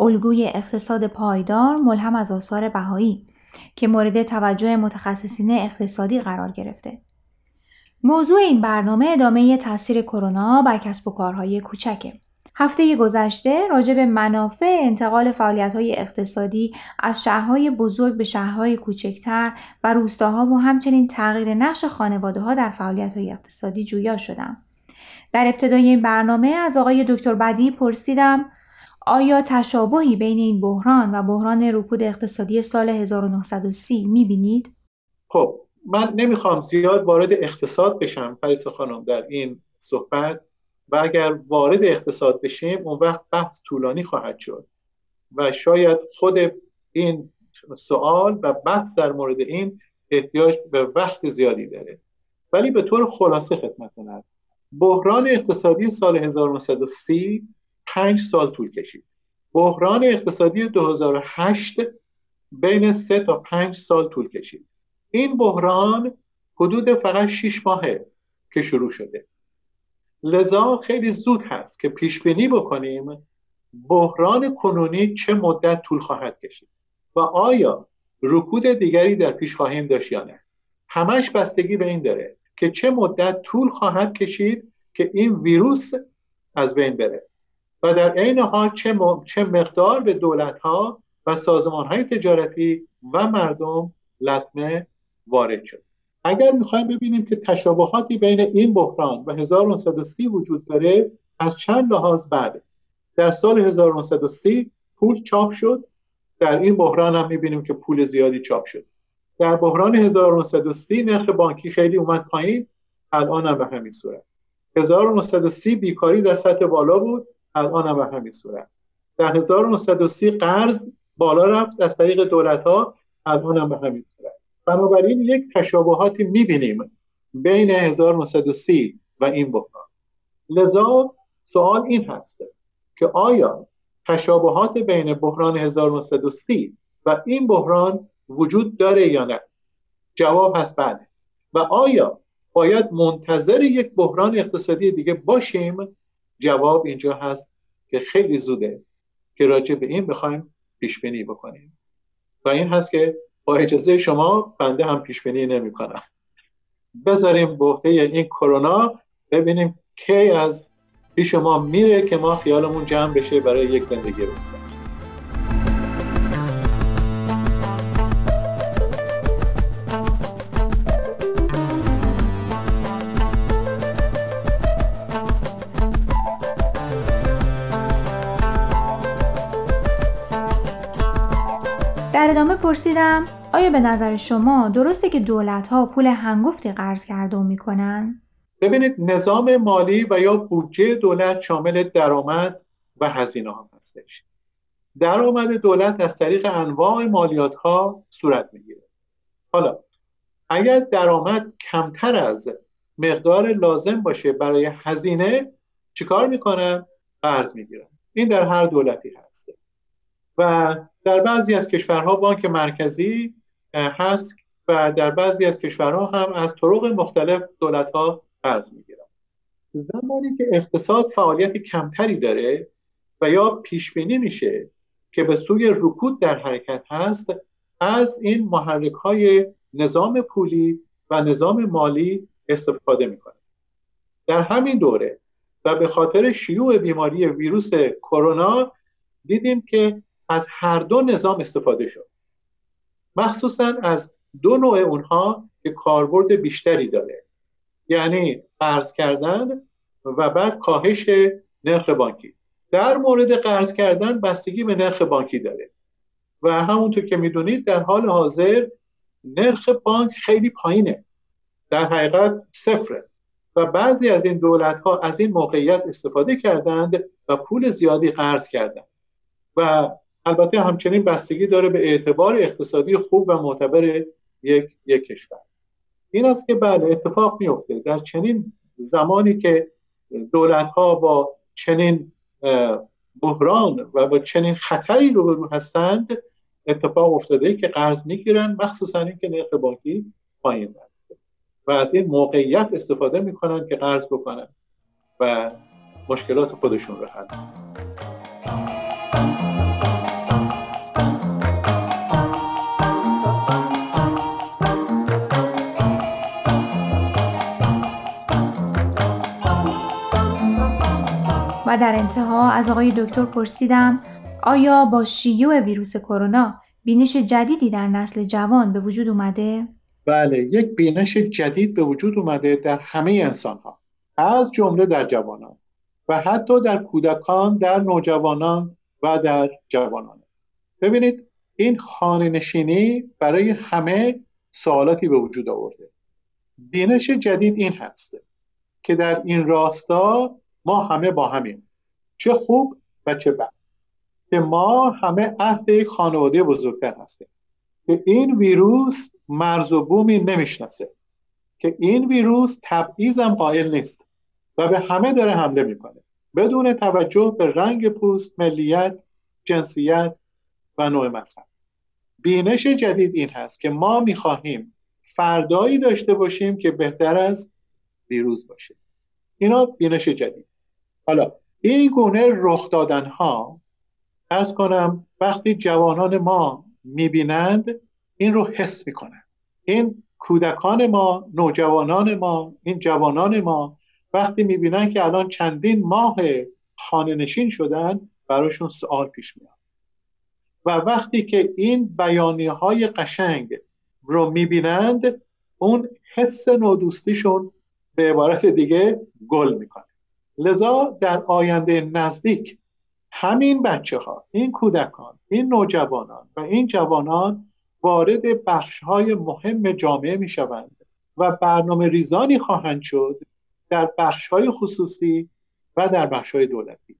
الگوی اقتصاد پایدار ملهم از آثار بهایی که مورد توجه متخصصین اقتصادی قرار گرفته. موضوع این برنامه ادامه تاثیر کرونا بر کسب و کارهای کوچکه. هفته گذشته راجع به منافع انتقال فعالیت‌های اقتصادی از شهرهای بزرگ به شهرهای کوچکتر و روستاها و همچنین تغییر نقش خانواده ها در فعالیت‌های اقتصادی جویا شدم. در ابتدای این برنامه از آقای دکتر بدی پرسیدم آیا تشابهی بین این بحران و بحران رکود اقتصادی سال 1930 می‌بینید؟ خب من نمی‌خوام زیاد وارد اقتصاد بشم فریسا خانم در این صحبت و اگر وارد اقتصاد بشیم اون وقت بحث طولانی خواهد شد و شاید خود این سوال و بحث در مورد این احتیاج به وقت زیادی داره ولی به طور خلاصه خدمت کنم بحران اقتصادی سال 1930 پنج سال طول کشید. بحران اقتصادی 2008 بین سه تا پنج سال طول کشید. این بحران حدود فقط 6 ماهه که شروع شده. لذا خیلی زود هست که پیش بینی بکنیم بحران کنونی چه مدت طول خواهد کشید و آیا رکود دیگری در پیش خواهیم داشت یا نه. همش بستگی به این داره که چه مدت طول خواهد کشید که این ویروس از بین بره. و در عین حال چه, چه مقدار به دولت ها و سازمان های تجارتی و مردم لطمه وارد شد. اگر می‌خوایم ببینیم که تشابهاتی بین این بحران و 1930 وجود داره از چند لحاظ بعد در سال 1930 پول چاپ شد در این بحران هم می‌بینیم که پول زیادی چاپ شد. در بحران 1930 نرخ بانکی خیلی اومد پایین الان هم به همین صورت. 1930 بیکاری در سطح بالا بود الان هم به همین صورت. در 1930 قرض بالا رفت از طریق دولت ها الان هم به همین صورت. بنابراین یک تشابهاتی می‌بینیم بین 1930 و این بحران. لذا سوال این هست که آیا تشابهات بین بحران 1930 و این بحران وجود داره یا نه؟ جواب هست بله. و آیا باید منتظر یک بحران اقتصادی دیگه باشیم جواب اینجا هست که خیلی زوده که راجع به این بخوایم پیش بینی بکنیم. و این هست که با اجازه شما بنده هم پیش بینی نمی کنم بذاریم بحته این کرونا ببینیم کی از پیش ما میره که ما خیالمون جمع بشه برای یک زندگی رو در ادامه پرسیدم آیا به نظر شما درسته که دولت ها پول هنگفتی قرض گردون می‌کنن؟ ببینید نظام مالی و یا بودجه دولت شامل درآمد و هزینه ها هستش. درآمد دولت از طریق انواع مالیات ها صورت می‌گیره. حالا اگر درآمد کمتر از مقدار لازم باشه برای هزینه چیکار می‌کنن؟ قرض می‌گیرن. این در هر دولتی هست. و در بعضی از کشورها بانک مرکزی هست و در بعضی از کشورها هم از طرق مختلف دولت ها قرض می‌گیرن. زمانی که اقتصاد فعالیت کمتری داره و یا پیش بینی میشه که به سوی رکود در حرکت هست از این محرک های نظام پولی و نظام مالی استفاده می‌کنه. در همین دوره و به خاطر شیوع بیماری ویروس کرونا دیدیم که از هر دو نظام استفاده شد. مخصوصا از دو نوع اونها که کاربرد بیشتری داره. یعنی قرض کردن و بعد کاهش نرخ بانکی. در مورد قرض کردن بستگی به نرخ بانکی داره. و همونطور که می‌دونید در حال حاضر نرخ بانک خیلی پایینه. در حقیقت صفره. و بعضی از این دولت ها از این موقعیت استفاده کردند و پول زیادی قرض کردند. و البته همچنین بستگی داره به اعتبار اقتصادی خوب و معتبر یک یک کشور. این است که بله اتفاق میفته در چنین زمانی که دولت ها با چنین بحران و با چنین خطری روبرو هستند اتفاق افتاده که قرض می‌گیرن مخصوصا اینکه نرخ بانکی پایین است. و از این موقعیت استفاده می‌کنن که قرض بکنن و مشکلات خودشون رو حل در انتها از آقای دکتر پرسیدم آیا با شیوع ویروس کرونا بینش جدیدی در نسل جوان به وجود اومده؟ بله یک بینش جدید به وجود اومده در همه انسان ها از جمله در جوانان و حتی در کودکان در نوجوانان و در جوانان ببینید این خانه نشینی برای همه سوالاتی به وجود آورده بینش جدید این هست که در این راستا ما همه با همیم. چه خوب و چه بد. که ما همه عهد یک خانواده بزرگتر هستیم. که این ویروس مرز و بومی نمی‌شناسه. که این ویروس تبعیضم قائل نیست و به همه داره حمله می‌کنه. بدون توجه به رنگ پوست، ملیت، جنسیت و نوع مذهب. بینش جدید این هست که ما می‌خواهیم فردایی داشته باشیم که بهتر از دیروز باشه. اینا بینش جدید. حالا این گونه رخ دادن ها ارز کنم وقتی جوانان ما می‌بینند این رو حس می‌کنند. این کودکان ما نوجوانان ما این جوانان ما وقتی می‌بینن که الان چندین ماه خانه نشین شدن براشون سوال پیش میاد. و وقتی که این بیانیه های قشنگ رو می‌بینند اون حس نودوستیشون به عبارت دیگه گل می‌کنه. لذا در آینده نزدیک همین بچه ها این کودکان این نوجوانان و این جوانان وارد بخش های مهم جامعه می شوند و برنامه ریزانی خواهند شد در بخش های خصوصی و در بخش های دولتی.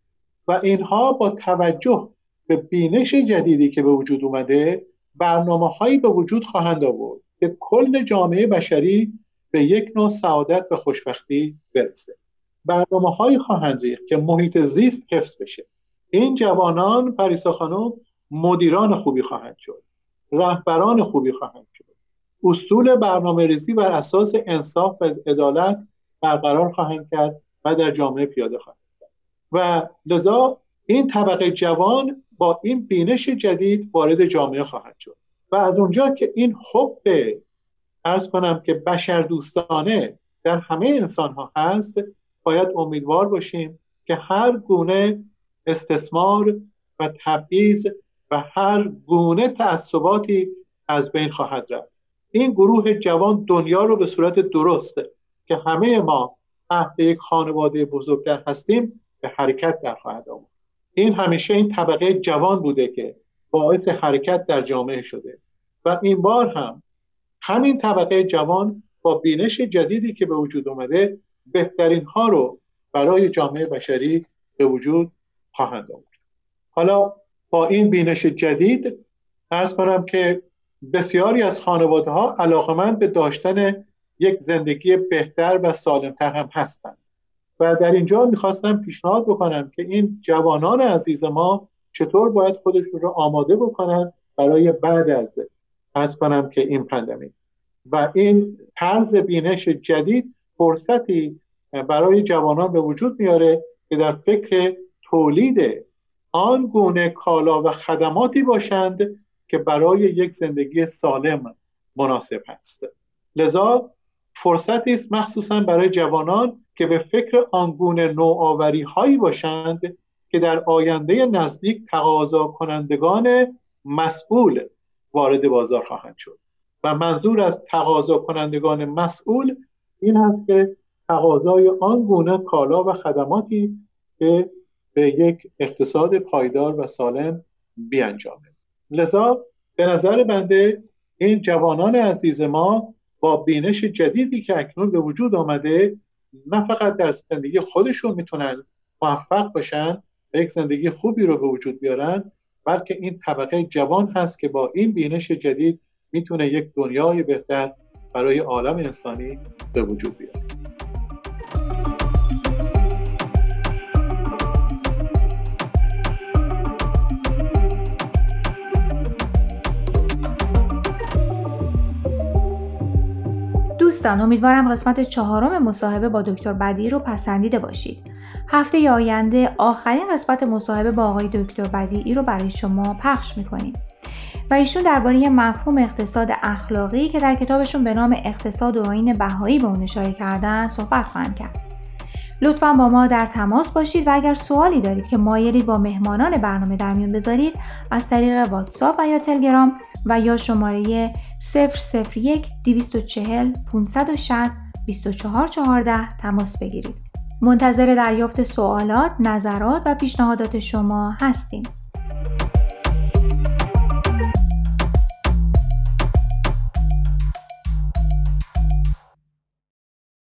و اینها با توجه به بینش جدیدی که به وجود اومده برنامه هایی به وجود خواهند آورد که کل جامعه بشری به یک نوع سعادت و خوشبختی برسه. برنامه هایی خواهند ریخت که محیط زیست حفظ بشه. این جوانان پریسا خانم مدیران خوبی خواهند شد. رهبران خوبی خواهند شد. اصول برنامه ریزی بر اساس انصاف و عدالت برقرار خواهند کرد و در جامعه پیاده خواهند کرد و لذا این طبقه جوان با این بینش جدید وارد جامعه خواهد شد. و از اونجا که این حب ارز کنم که بشر دوستانه در همه انسان ها هست باید امیدوار باشیم که هر گونه استثمار و تبعیض و هر گونه تعصباتی از بین خواهد رفت. این گروه جوان دنیا رو به صورت درسته که همه ما عهد یک خانواده بزرگتر هستیم به حرکت در خواهد آمد. این همیشه این طبقه جوان بوده که باعث حرکت در جامعه شده. و این بار هم همین طبقه جوان با بینش جدیدی که به وجود اومده بهترین ها رو برای جامعه بشری به وجود خواهند آورد. حالا با این بینش جدید ارز کنم که بسیاری از خانواده ها علاقمند به داشتن یک زندگی بهتر و سالمتر هم هستند. و در اینجا می‌خواستم پیشنهاد بکنم که این جوانان عزیز ما چطور باید خودشون رو آماده بکنن برای بعد از ارز کنم که این پندمی. و این طرز بینش جدید فرصتی برای جوانان به وجود میاره که در فکر تولید آن گونه کالا و خدماتی باشند که برای یک زندگی سالم مناسب است لذا فرصتی است مخصوصا برای جوانان که به فکر آنگونه نوآوری هایی باشند که در آینده نزدیک تقاضا کنندگان مسئول وارد بازار خواهند شد. و منظور از تقاضا کنندگان مسئول این هست که تقاضای آن گونه کالا و خدماتی که به یک اقتصاد پایدار و سالم بیانجامه. لذا به نظر بنده این جوانان عزیز ما با بینش جدیدی که اکنون به وجود آمده نه فقط در زندگی خودشون می‌تونن موفق باشن و یک زندگی خوبی رو به وجود بیارن بلکه این طبقه جوان هست که با این بینش جدید می‌تونه یک دنیای بهتر برای عالم انسانی به وجود بیاره دوستان امیدوارم قسمت چهارم مصاحبه با دکتر بدی رو پسندیده باشید. هفته آینده آخرین قسمت مصاحبه با آقای دکتر بدیعی رو برای شما پخش می‌کنیم. و ایشون درباره مفهوم اقتصاد اخلاقی که در کتابشون به نام اقتصاد و آین بهایی به اون اشاره کردن صحبت خواهند کرد. لطفا با ما در تماس باشید و اگر سوالی دارید که مایلید با مهمانان برنامه در میون بذارید از طریق واتساپ و یا تلگرام و یا شماره 001 240 560 2414 تماس بگیرید. منتظر دریافت سوالات، نظرات و پیشنهادات شما هستیم.